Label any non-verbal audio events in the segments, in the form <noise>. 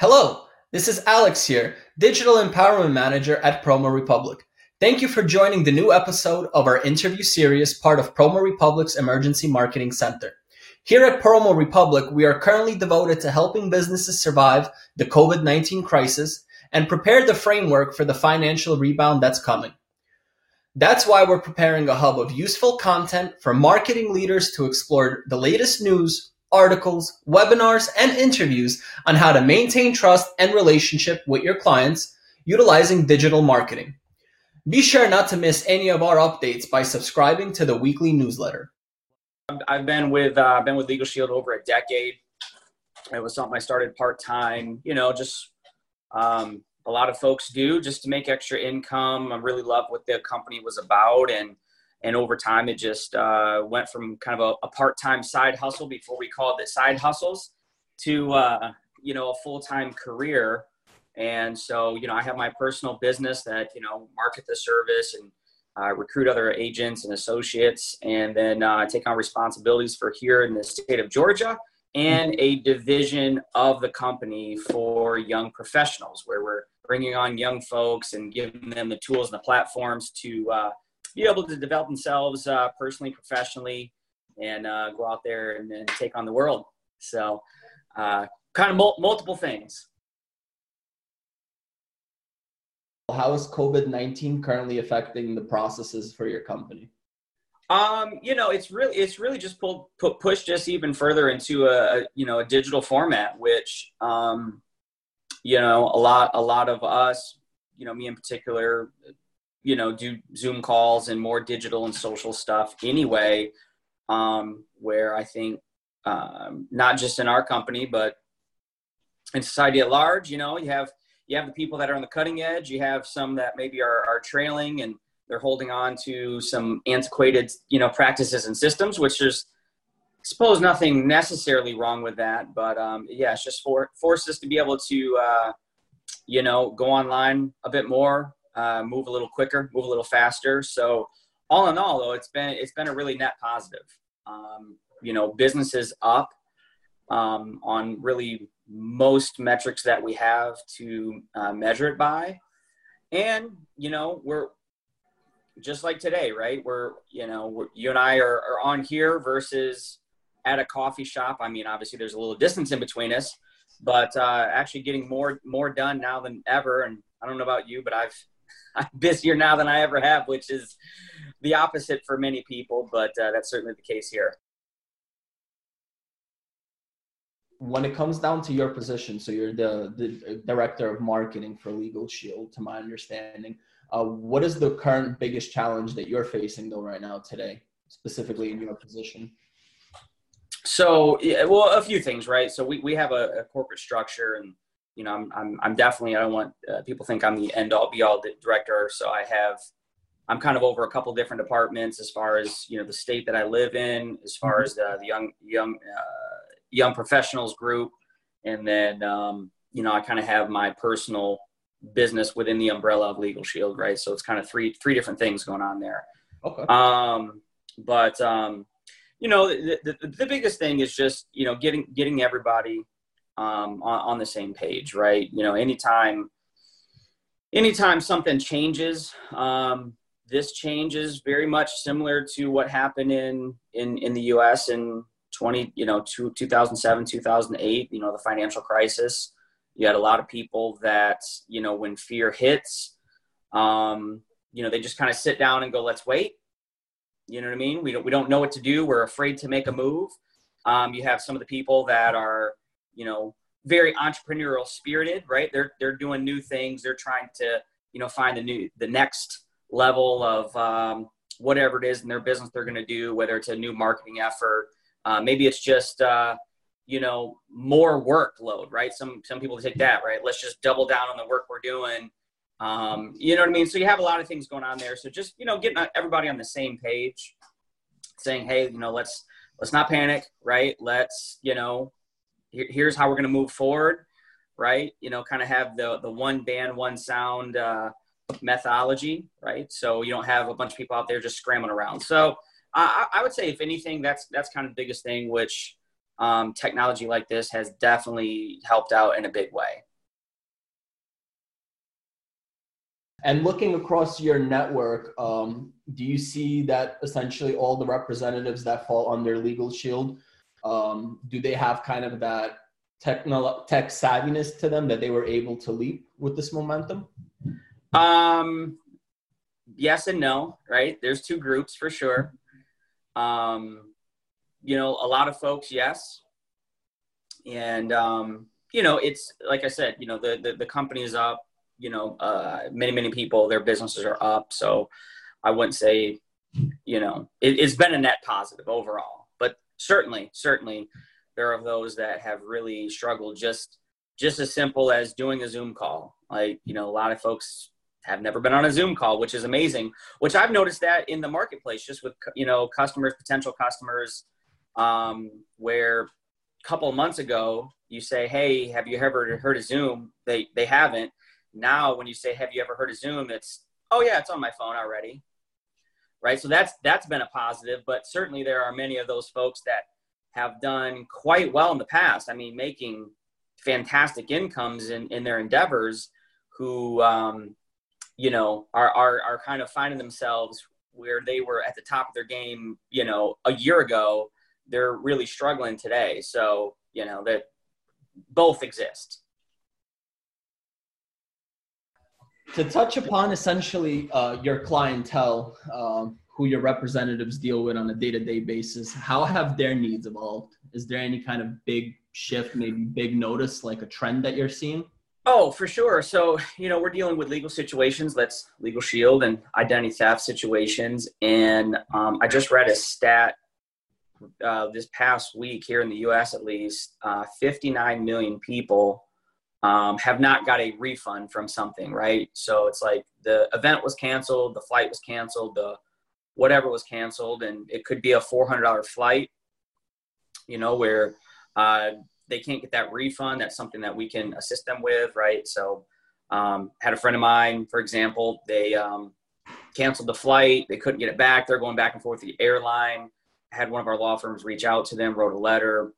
Hello, this is Alex here, Digital Empowerment Manager at Promo Republic. Thank you for joining the new episode of our interview series, part of Promo Republic's Emergency Marketing Center. Here at Promo Republic, we are currently devoted to helping businesses survive the COVID 19 crisis and prepare the framework for the financial rebound that's coming. That's why we're preparing a hub of useful content for marketing leaders to explore the latest news, articles, webinars, and interviews on how to maintain trust and relationship with your clients utilizing digital marketing. Be sure not to miss any of our updates by subscribing to the weekly newsletter. I've been with uh, been with Legal Shield over a decade. It was something I started part time. You know, just um, a lot of folks do just to make extra income. I really love what the company was about, and and over time it just uh, went from kind of a, a, part-time side hustle before we called it side hustles to uh, you know a full-time career. And so you know i have my personal business that you know market the service and uh, recruit other agents and associates. And then uh, take on responsibilities for here in the state of georgia and a division of the company for young professionals where we're bringing on young folks and giving them the tools and the platforms to uh, be able to develop themselves uh, personally, professionally, and uh, go out there and, and, take on the world. So, uh, kind of mul- multiple things. How is COVID nineteen currently affecting the processes for your company? Um, you know, it's really it's really just pulled put pushed us even further into a, a you know a digital format, which um, you know a lot a lot of us, you know, me in particular, you know do zoom calls and more digital and social stuff anyway um, where i think um, not just in our company but in society at large you know you have you have the people that are on the cutting edge you have some that maybe are, are trailing and they're holding on to some antiquated you know practices and systems which is I suppose nothing necessarily wrong with that but um, yeah it's just for forces to be able to uh, you know go online a bit more uh, move a little quicker, move a little faster. So all in all, though, it's been it's been a really net positive. Um, you know, businesses up um, on really most metrics that we have to uh, measure it by, and you know, we're just like today, right? We're you know, we're, you and I are, are on here versus at a coffee shop. I mean, obviously, there's a little distance in between us, but uh, actually getting more more done now than ever. And I don't know about you, but I've <laughs> I'm busier now than I ever have, which is the opposite for many people, but uh, that's certainly the case here. When it comes down to your position, so you're the, the director of marketing for Legal Shield, to my understanding. Uh, what is the current biggest challenge that you're facing, though, right now today, specifically in your position? So, yeah, well, a few things, right? So we, we have a, a corporate structure and you know, I'm, I'm, I'm definitely, I don't want uh, people think I'm the end all be all director. So I have, I'm kind of over a couple different departments as far as, you know, the state that I live in, as far mm-hmm. as the, the young, young, uh, young professionals group. And then, um, you know, I kind of have my personal business within the umbrella of Legal Shield, right? So it's kind of three, three different things going on there. Okay. Um, but, um, you know, the, the, the biggest thing is just, you know, getting, getting everybody um, on, on the same page, right? You know, anytime, anytime something changes, um, this change is very much similar to what happened in in in the U.S. in 20, you know, two, 2007, 2008. You know, the financial crisis. You had a lot of people that you know when fear hits, um, you know, they just kind of sit down and go, "Let's wait." You know what I mean? We don't we don't know what to do. We're afraid to make a move. Um, you have some of the people that are you know very entrepreneurial spirited right? They're they're doing new things. They're trying to you know find the new the next level of um, whatever it is in their business they're going to do whether it's a new marketing effort. Uh, maybe it's just uh, you know more workload right? Some some people take that right? Let's just double down on the work we're doing. Um, you know what i mean? So you have a lot of things going on there. So just you know getting everybody on the same page saying hey you know let's let's not panic right? Let's you know here's how we're going to move forward, right? You know, kind of have the the one band, one sound uh, methodology, right? So you don't have a bunch of people out there just scrambling around. So I, I would say, if anything, that's that's kind of the biggest thing which um, technology like this has definitely helped out in a big way. And looking across your network, um, do you see that essentially all the representatives that fall under Legal Shield um, do they have kind of that techno- tech savviness to them that they were able to leap with this momentum? Um, yes and no, right? There's two groups for sure. Um, you know, a lot of folks, yes. And, um, you know, it's like I said, you know, the, the, the company is up, you know, uh, many, many people, their businesses are up. So I wouldn't say, you know, it, it's been a net positive overall, certainly, certainly there are those that have really struggled just, just as simple as doing a Zoom call. Like, you know, a lot of folks have never been on a Zoom call, which is amazing. Which I've noticed that in the marketplace, just with you know customers, potential customers, um, where a couple of months ago you say, "Hey, have you ever heard of Zoom?" They they haven't. Now, when you say, "Have you ever heard of Zoom?" It's, "Oh yeah, it's on my phone already." Right. So that's that's been a positive, but certainly there are many of those folks that have done quite well in the past. I mean, making fantastic incomes in, in their endeavors who um, you know, are, are, are kind of finding themselves where they were at the top of their game, you know, a year ago, they're really struggling today. So, you know, that both exist. To touch upon essentially uh, your clientele, um, who your representatives deal with on a day-to-day basis, how have their needs evolved? Is there any kind of big shift, maybe big notice, like a trend that you're seeing? Oh, for sure. So, you know, we're dealing with legal situations, that's legal shield and identity theft situations. And um, I just read a stat uh, this past week here in the US at least uh, 59 million people um, have not got a refund from something, right? So it's like the event was canceled, the flight was canceled, the whatever was canceled, and it could be a $400 flight, you know, where uh, they can't get that refund, that's something that we can assist them with, right? So, um, had a friend of mine, for example, they um, canceled the flight, they couldn't get it back. They're going back and forth the airline. Had one of our law firms reach out to them, wrote a letter,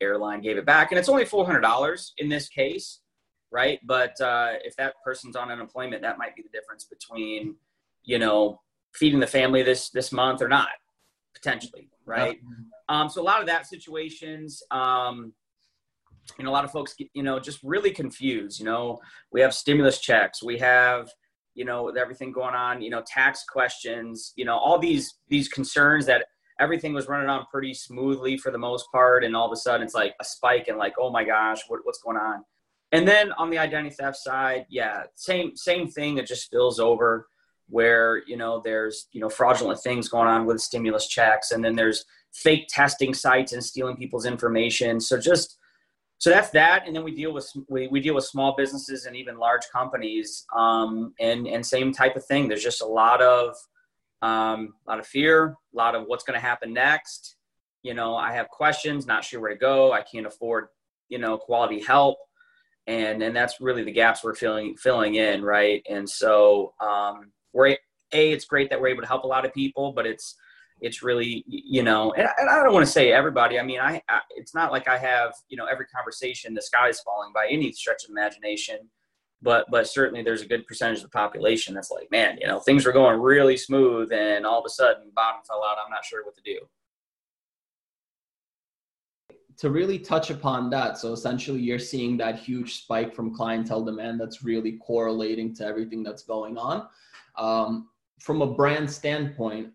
airline gave it back, and it's only four hundred dollars in this case, right? But uh, if that person's on unemployment, that might be the difference between, you know, feeding the family this this month or not, potentially, right? Um, so a lot of that situations. Um, you know, a lot of folks, get, you know, just really confused. You know, we have stimulus checks, we have, you know, with everything going on, you know, tax questions, you know, all these these concerns that everything was running on pretty smoothly for the most part, and all of a sudden it's like a spike and like, oh my gosh, what, what's going on? And then on the identity theft side, yeah, same same thing. It just spills over where you know there's you know fraudulent things going on with stimulus checks, and then there's fake testing sites and stealing people's information. So just so that's that. And then we deal with we, we deal with small businesses and even large companies. Um, and and same type of thing. There's just a lot of um, a lot of fear a lot of what's going to happen next. You know i have questions not sure where to go. I can't afford you know quality help and and that's really the gaps we're filling filling in right? And so um, we're a it's great that we're able to help a lot of people but it's it's really you know and, and i don't want to say everybody i mean I, I, it's not like i have you know every conversation the sky is falling by any stretch of imagination but but certainly there's a good percentage of the population that's like man you know things were going really smooth and all of a sudden bottom fell out. I'm not sure what to do to really touch upon that. So essentially you're seeing that huge spike from clientele demand that's really correlating to everything that's going on. Um, from a brand standpoint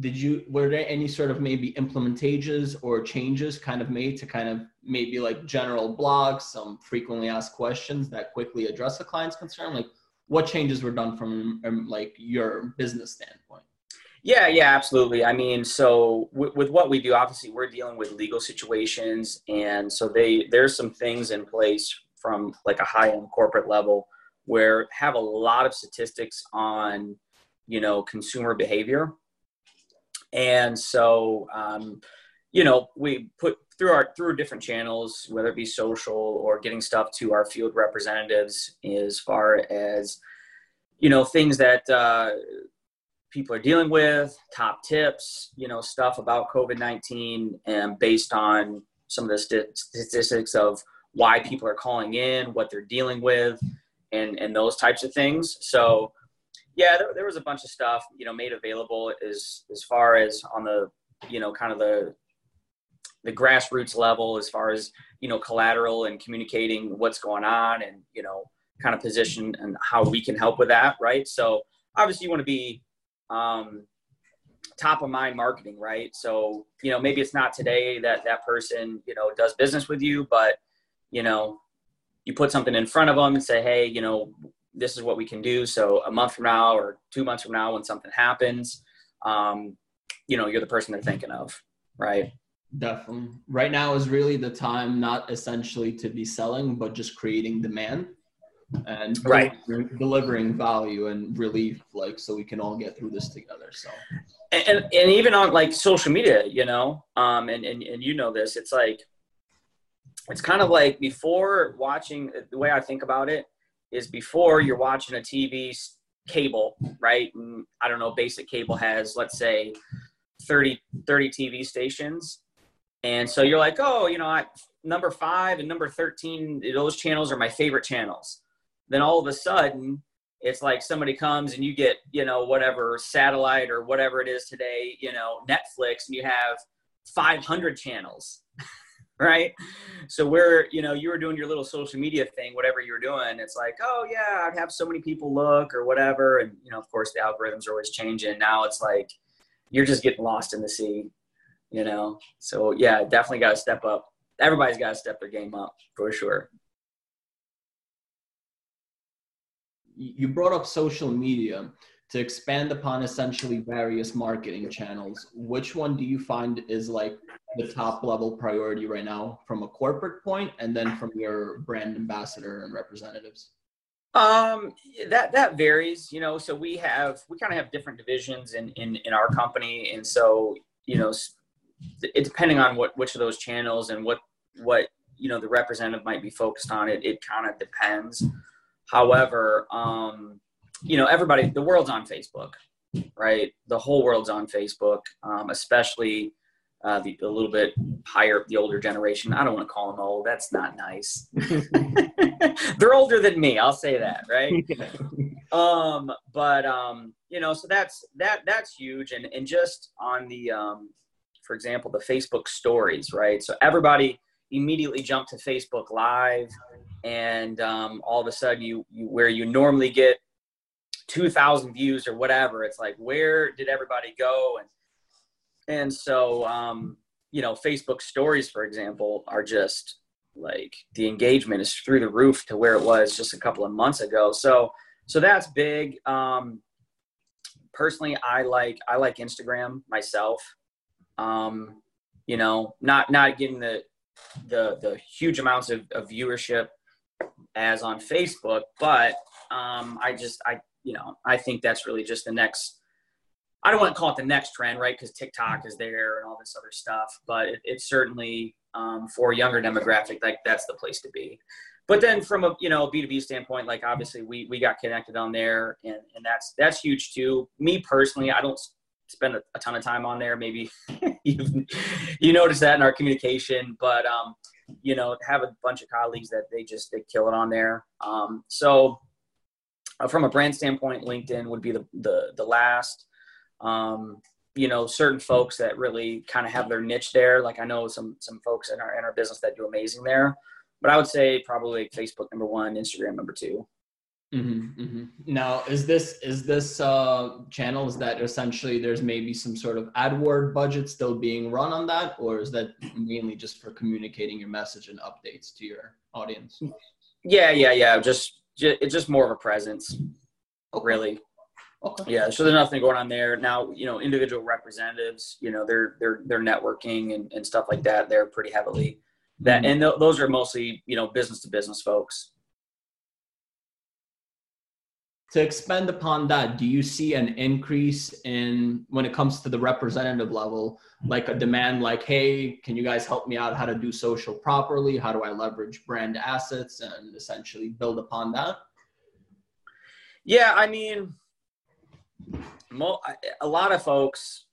did you were there any sort of maybe implementations or changes kind of made to kind of maybe like general blogs some frequently asked questions that quickly address the client's concern? Like what changes were done from um, like your business standpoint yeah yeah absolutely. I mean so with, with what we do obviously we're dealing with legal situations and so they there's some things in place from like a high end corporate level where have a lot of statistics on you know consumer behavior. And so um, you know we put through our through different channels whether it be social or getting stuff to our field representatives as far as you know things that uh, people are dealing with top tips you know stuff about covid-19 and based on some of the st- statistics of why people are calling in what they're dealing with and and those types of things. So yeah, there, there was a bunch of stuff you know made available as as far as on the you know kind of the the grassroots level as far as you know collateral and communicating what's going on and you know kind of position and how we can help with that right so obviously you want to be um, top of mind marketing right? So you know maybe it's not today that that person you know does business with you but you know you put something in front of them and say hey you know this is what we can do. So a month from now or two months from now when something happens um, you know you're the person they're thinking of right? Definitely. Right now is really the time, not essentially to be selling, but just creating demand and right. delivering, delivering value and relief, like so we can all get through this together. So, and and, and even on like social media, you know, um, and, and and you know this, it's like it's kind of like before watching. The way I think about it is before you're watching a TV cable, right? And I don't know, basic cable has let's say 30 30 TV stations and so you're like, oh, you know, I, number five and number 13, those channels are my favorite channels. Then all of a sudden, it's like somebody comes and you get, you know, whatever satellite or whatever it is today, you know, Netflix, and you have 500 channels, <laughs> right? So where, you know, you were doing your little social media thing, whatever you were doing, it's like, oh, yeah, I'd have so many people look or whatever. And, you know, of course, the algorithms are always changing. Now it's like you're just getting lost in the sea you know. So yeah, definitely got to step up. Everybody's got to step their game up for sure. You brought up social media to expand upon essentially various marketing channels. Which one do you find is like the top level priority right now from a corporate point and then from your brand ambassador and representatives? Um, that that varies, you know. So we have we kind of have different divisions in in in our company, and so you know it depending on what which of those channels and what what you know the representative might be focused on it it kind of depends however um you know everybody the world's on facebook right? The whole world's on facebook um, especially uh, the, a little bit higher the older generation. I don't want to call them old that's not nice. <laughs> They're older than me i'll say that right? <laughs> Um but um you know so that's that that's huge. And and just on the um for example, the Facebook stories, right? So everybody immediately jumped to Facebook Live, and um, all of a sudden, you, you where you normally get 2,000 views or whatever, it's like where did everybody go? And and so um, you know, Facebook stories, for example, are just like the engagement is through the roof to where it was just a couple of months ago. So so that's big. Um, personally, I like I like Instagram myself. Um, you know, not not getting the the the huge amounts of, of viewership as on Facebook, but um, I just I you know I think that's really just the next. I don't want to call it the next trend, right? Because TikTok is there and all this other stuff, but it, it's certainly um, for a younger demographic, like that's the place to be. But then from a you know B two B standpoint, like obviously we we got connected on there, and and that's that's huge too. Me personally, I don't spend a, a ton of time on there. Maybe <laughs> you you notice that in our communication, but um, you know, have a bunch of colleagues that they just they kill it on there. Um, so uh, from a brand standpoint, LinkedIn would be the the, the last. Um, you know, certain folks that really kind of have their niche there. Like I know some some folks in our in our business that do amazing there, but I would say probably Facebook number one, Instagram number two. Mm-hmm, mm-hmm. Now, is this is this uh, channels that essentially there's maybe some sort of AdWord budget still being run on that, or is that mainly just for communicating your message and updates to your audience? Yeah, yeah, yeah. Just, just it's just more of a presence, okay. really. Okay. Yeah, so there's nothing going on there now. You know, individual representatives, you know, they're they're they're networking and, and stuff like that. They're pretty heavily that, mm-hmm. and th- those are mostly you know business to business folks to expand upon that do you see an increase in when it comes to the representative level like a demand like hey can you guys help me out how to do social properly how do i leverage brand assets and essentially build upon that yeah i mean a lot of folks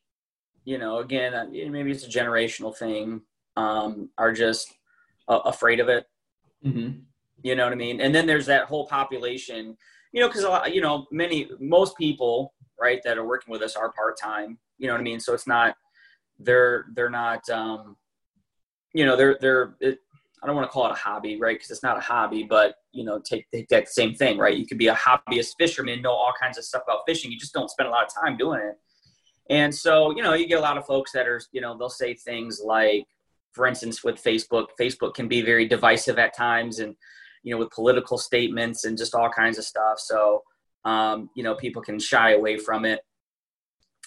you know again uh, maybe it's a generational thing um, are just uh, afraid of it mm-hmm. You know what I mean? And then there's that whole population, you know, because a lot, you know, many, most people, right, that are working with us are part time. You know what I mean? So it's not, they're they're not, um, you know, they're they're. It, I don't want to call it a hobby, right? Because it's not a hobby, but you know, take, take that same thing, right? You could be a hobbyist fisherman, know all kinds of stuff about fishing. You just don't spend a lot of time doing it. And so, you know, you get a lot of folks that are, you know, they'll say things like, for instance, with Facebook, Facebook can be very divisive at times and, you know, with political statements and just all kinds of stuff. So, um, you know, people can shy away from it.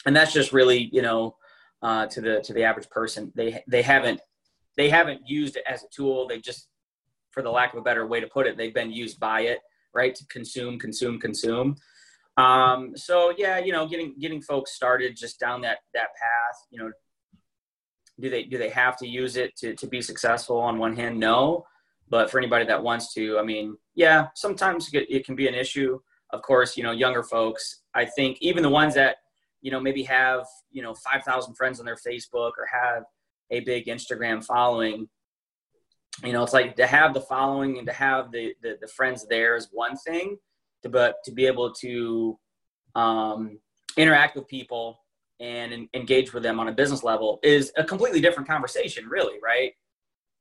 And that's just really, you know, uh, to the to the average person, they they haven't they haven't used it as a tool. They just, for the lack of a better way to put it, they've been used by it, right, to consume, consume, consume. Um, so yeah, you know, getting getting folks started just down that that path. You know, do they do they have to use it to to be successful? On one hand, no, but for anybody that wants to, I mean, yeah, sometimes it can be an issue. Of course, you know, younger folks. I think even the ones that you know maybe have you know five thousand friends on their Facebook or have a big Instagram following. You know, it's like to have the following and to have the, the, the friends there is one thing, to, but to be able to um, interact with people and engage with them on a business level is a completely different conversation, really, right?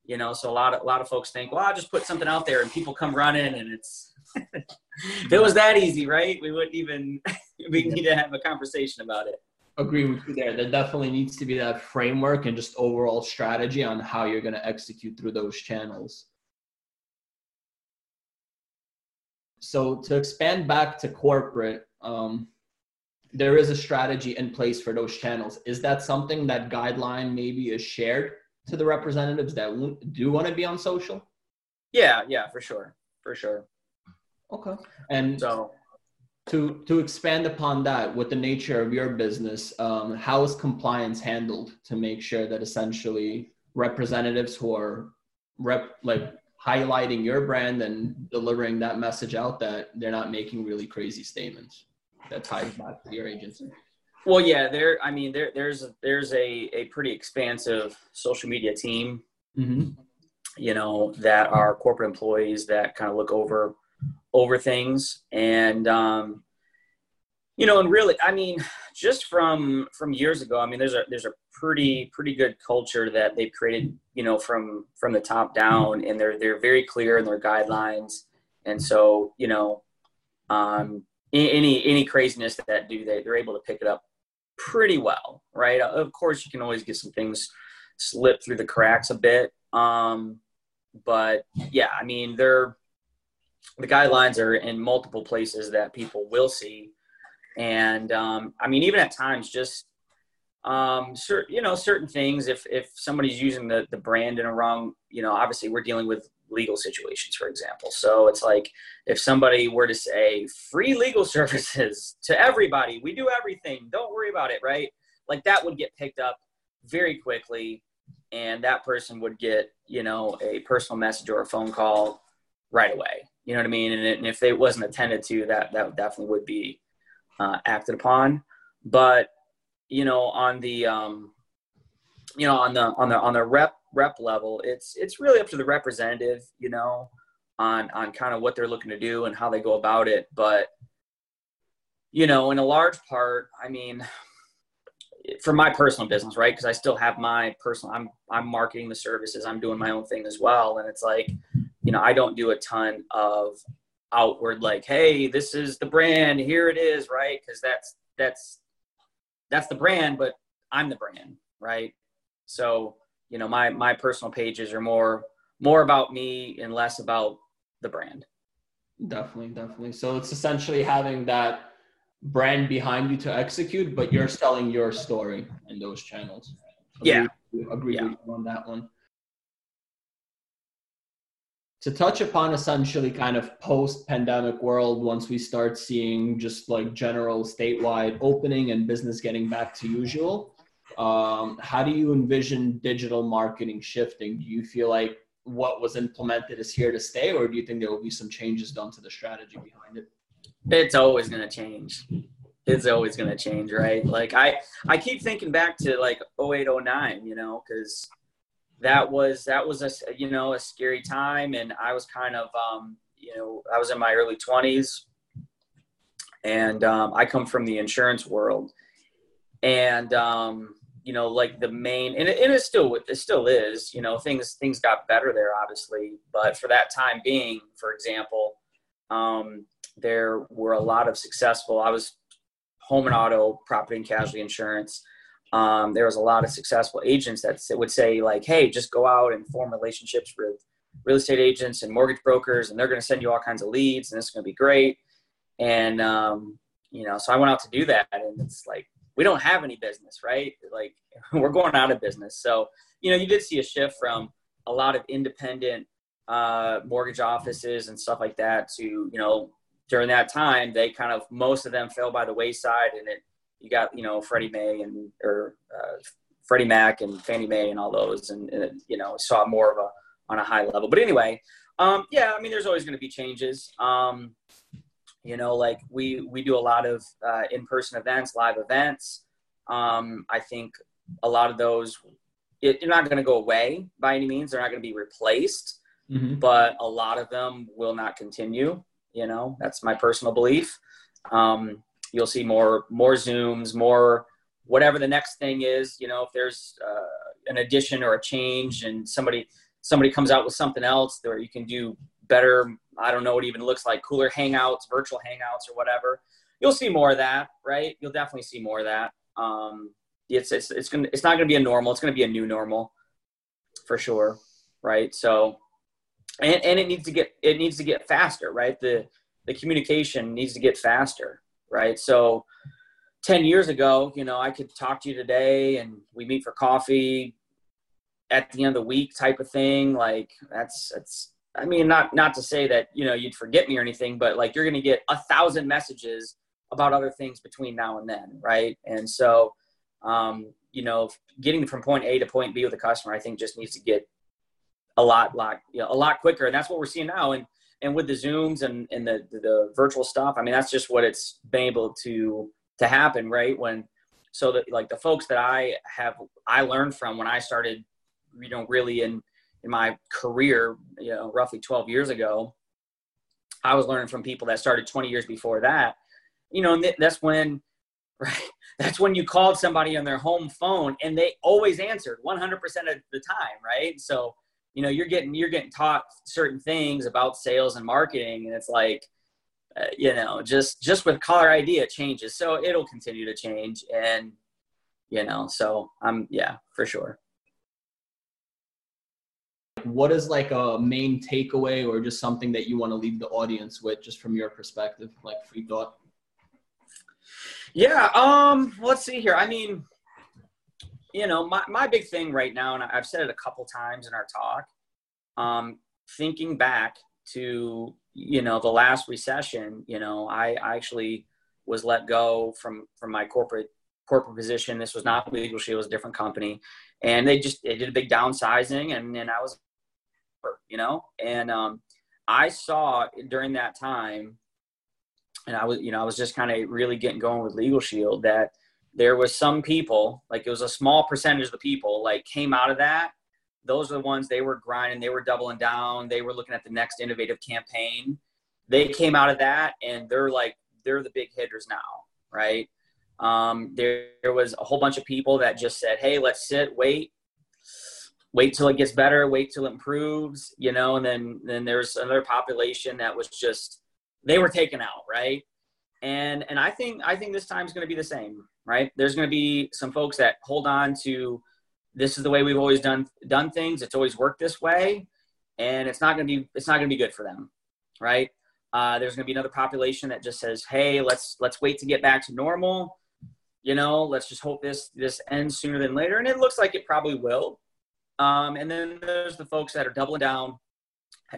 You know, so a lot of a lot of folks think, well, I'll just put something out there and people come running, and it's <laughs> if it was that easy, right? We wouldn't even <laughs> we need to have a conversation about it agree with you there. There definitely needs to be that framework and just overall strategy on how you're going to execute through those channels. So to expand back to corporate, um, there is a strategy in place for those channels. Is that something that guideline maybe is shared to the representatives that do want to be on social? Yeah, yeah, for sure, for sure. Okay. And so to to expand upon that with the nature of your business um, how is compliance handled to make sure that essentially representatives who are rep like highlighting your brand and delivering that message out that they're not making really crazy statements that ties back to your agency well yeah there i mean there there's there's a a pretty expansive social media team mm-hmm. you know that are corporate employees that kind of look over over things and um, you know and really i mean just from from years ago i mean there's a there's a pretty pretty good culture that they've created you know from from the top down and they're they're very clear in their guidelines and so you know um any any craziness that do they they're able to pick it up pretty well right of course you can always get some things slip through the cracks a bit um but yeah i mean they're the guidelines are in multiple places that people will see. And um, I mean, even at times, just um, you know, certain things. If if somebody's using the the brand in a wrong, you know, obviously we're dealing with legal situations, for example. So it's like if somebody were to say free legal <laughs> services to everybody, we do everything, don't worry about it, right? Like that would get picked up very quickly, and that person would get, you know, a personal message or a phone call right away. You know what I mean? And, and if it wasn't attended to, that that definitely would be uh, acted upon. But you know, on the um, you know on the on the on the rep rep level, it's it's really up to the representative. You know, on on kind of what they're looking to do and how they go about it. But you know, in a large part, I mean, for my personal business, right? Because I still have my personal. I'm I'm marketing the services. I'm doing my own thing as well, and it's like you know, I don't do a ton of outward like, hey, this is the brand, here it is, right? Because that's that's that's the brand, but I'm the brand, right? So, you know, my my personal pages are more more about me and less about the brand. Definitely, definitely. So it's essentially having that brand behind you to execute, but you're selling your story in those channels. Agree, yeah. Agree yeah. on that one to touch upon essentially kind of post pandemic world once we start seeing just like general statewide opening and business getting back to usual um, how do you envision digital marketing shifting? Do you feel like what was implemented is here to stay or do you think there will be some changes done to the strategy behind it? It's always going to change. It's always going to change right? Like i i keep thinking back to like 0809 you know because that was that was a you know a scary time, and I was kind of um, you know I was in my early twenties, and um, I come from the insurance world, and um, you know like the main and it, and it still it still is you know things things got better there obviously, but for that time being, for example, um, there were a lot of successful. I was home and auto, property and casualty insurance. Um, there was a lot of successful agents that would say like, "Hey, just go out and form relationships with real estate agents and mortgage brokers, and they're going to send you all kinds of leads, and it's going to be great." And um, you know, so I went out to do that, and it's like we don't have any business, right? Like <laughs> we're going out of business. So you know, you did see a shift from a lot of independent uh, mortgage offices and stuff like that to you know during that time, they kind of most of them fell by the wayside, and it you got you know Freddie Mae and or uh, Freddie Mac and Fannie Mae and all those, and, and you know saw more of a on a high level. But anyway, um, yeah, I mean, there's always going to be changes. Um, you know, like we we do a lot of uh, in-person events, live events. Um, I think a lot of those it, they're not going to go away by any means. They're not going to be replaced, mm-hmm. but a lot of them will not continue. You know, that's my personal belief. Um, you'll see more more zooms, more whatever the next thing is. You know, if there's uh, an addition or a change, and somebody somebody comes out with something else, where you can do better. I don't know what even looks like, cooler hangouts, virtual hangouts, or whatever. You'll see more of that, right? You'll definitely see more of that. Um, it's it's it's gonna it's not gonna be a normal. It's gonna be a new normal, for sure, right? So and, and it needs to get it needs to get faster right the the communication needs to get faster right so 10 years ago you know i could talk to you today and we meet for coffee at the end of the week type of thing like that's that's i mean not not to say that you know you'd forget me or anything but like you're gonna get a thousand messages about other things between now and then right and so um, you know getting from point a to point b with a customer i think just needs to get a lot, lot, you know, a lot quicker. And that's what we're seeing now. And and with the zooms and and the the virtual stuff, I mean, that's just what it's been able to to happen, right? When so that like the folks that I have I learned from when I started, you know, really in in my career, you know, roughly 12 years ago, I was learning from people that started 20 years before that. You know, and that's when <laughs> right that's when you called somebody on their home phone and they always answered 100% of the time right? So you know you're getting you're getting taught certain things about sales and marketing and it's like uh, you know just just with caller id it changes. So it'll continue to change and you know so i'm yeah for sure what is like a main takeaway or just something that you want to leave the audience with just from your perspective like free thought yeah um let's see here i mean you know, my, my big thing right now, and I've said it a couple times in our talk, um, thinking back to, you know, the last recession, you know, I, I actually was let go from, from my corporate corporate position. This was not Legal it was a different company. And they just, they did a big downsizing and then I was, you know, and um, I saw during that time, and I was, you know, I was just kind of really getting going with Legal Shield that – there was some people like it was a small percentage of the people like came out of that. Those are the ones they were grinding they were doubling down they were looking at the next innovative campaign. They came out of that and they're like they're the big hitters now right? Um, there, there was a whole bunch of people that just said hey let's sit wait wait till it gets better wait till it improves you know and then then there's another population that was just they were taken out right and and i think i think this time is going to be the same right? There's going to be some folks that hold on to this is the way we've always done done things. It's always worked this way, and it's not going to be it's not going to be good for them, right? Uh, there's going to be another population that just says, "Hey, let's let's wait to get back to normal." You know, let's just hope this this ends sooner than later, and it looks like it probably will. Um, and then there's the folks that are doubling down.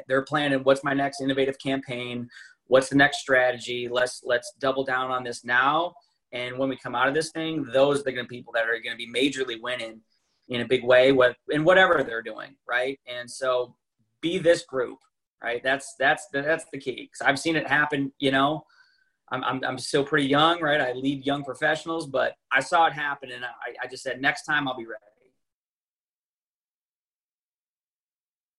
They're planning what's my next innovative campaign, what's the next strategy. Let's let's double down on this now and when we come out of this thing, those are the people that are going to be majorly winning in a big way, what in whatever they're doing, right? And so, be this group, right? That's that's that's the key. Because I've seen it happen. You know, I'm, I'm I'm still pretty young, right? I lead young professionals, but I saw it happen, and I, I just said next time I'll be ready.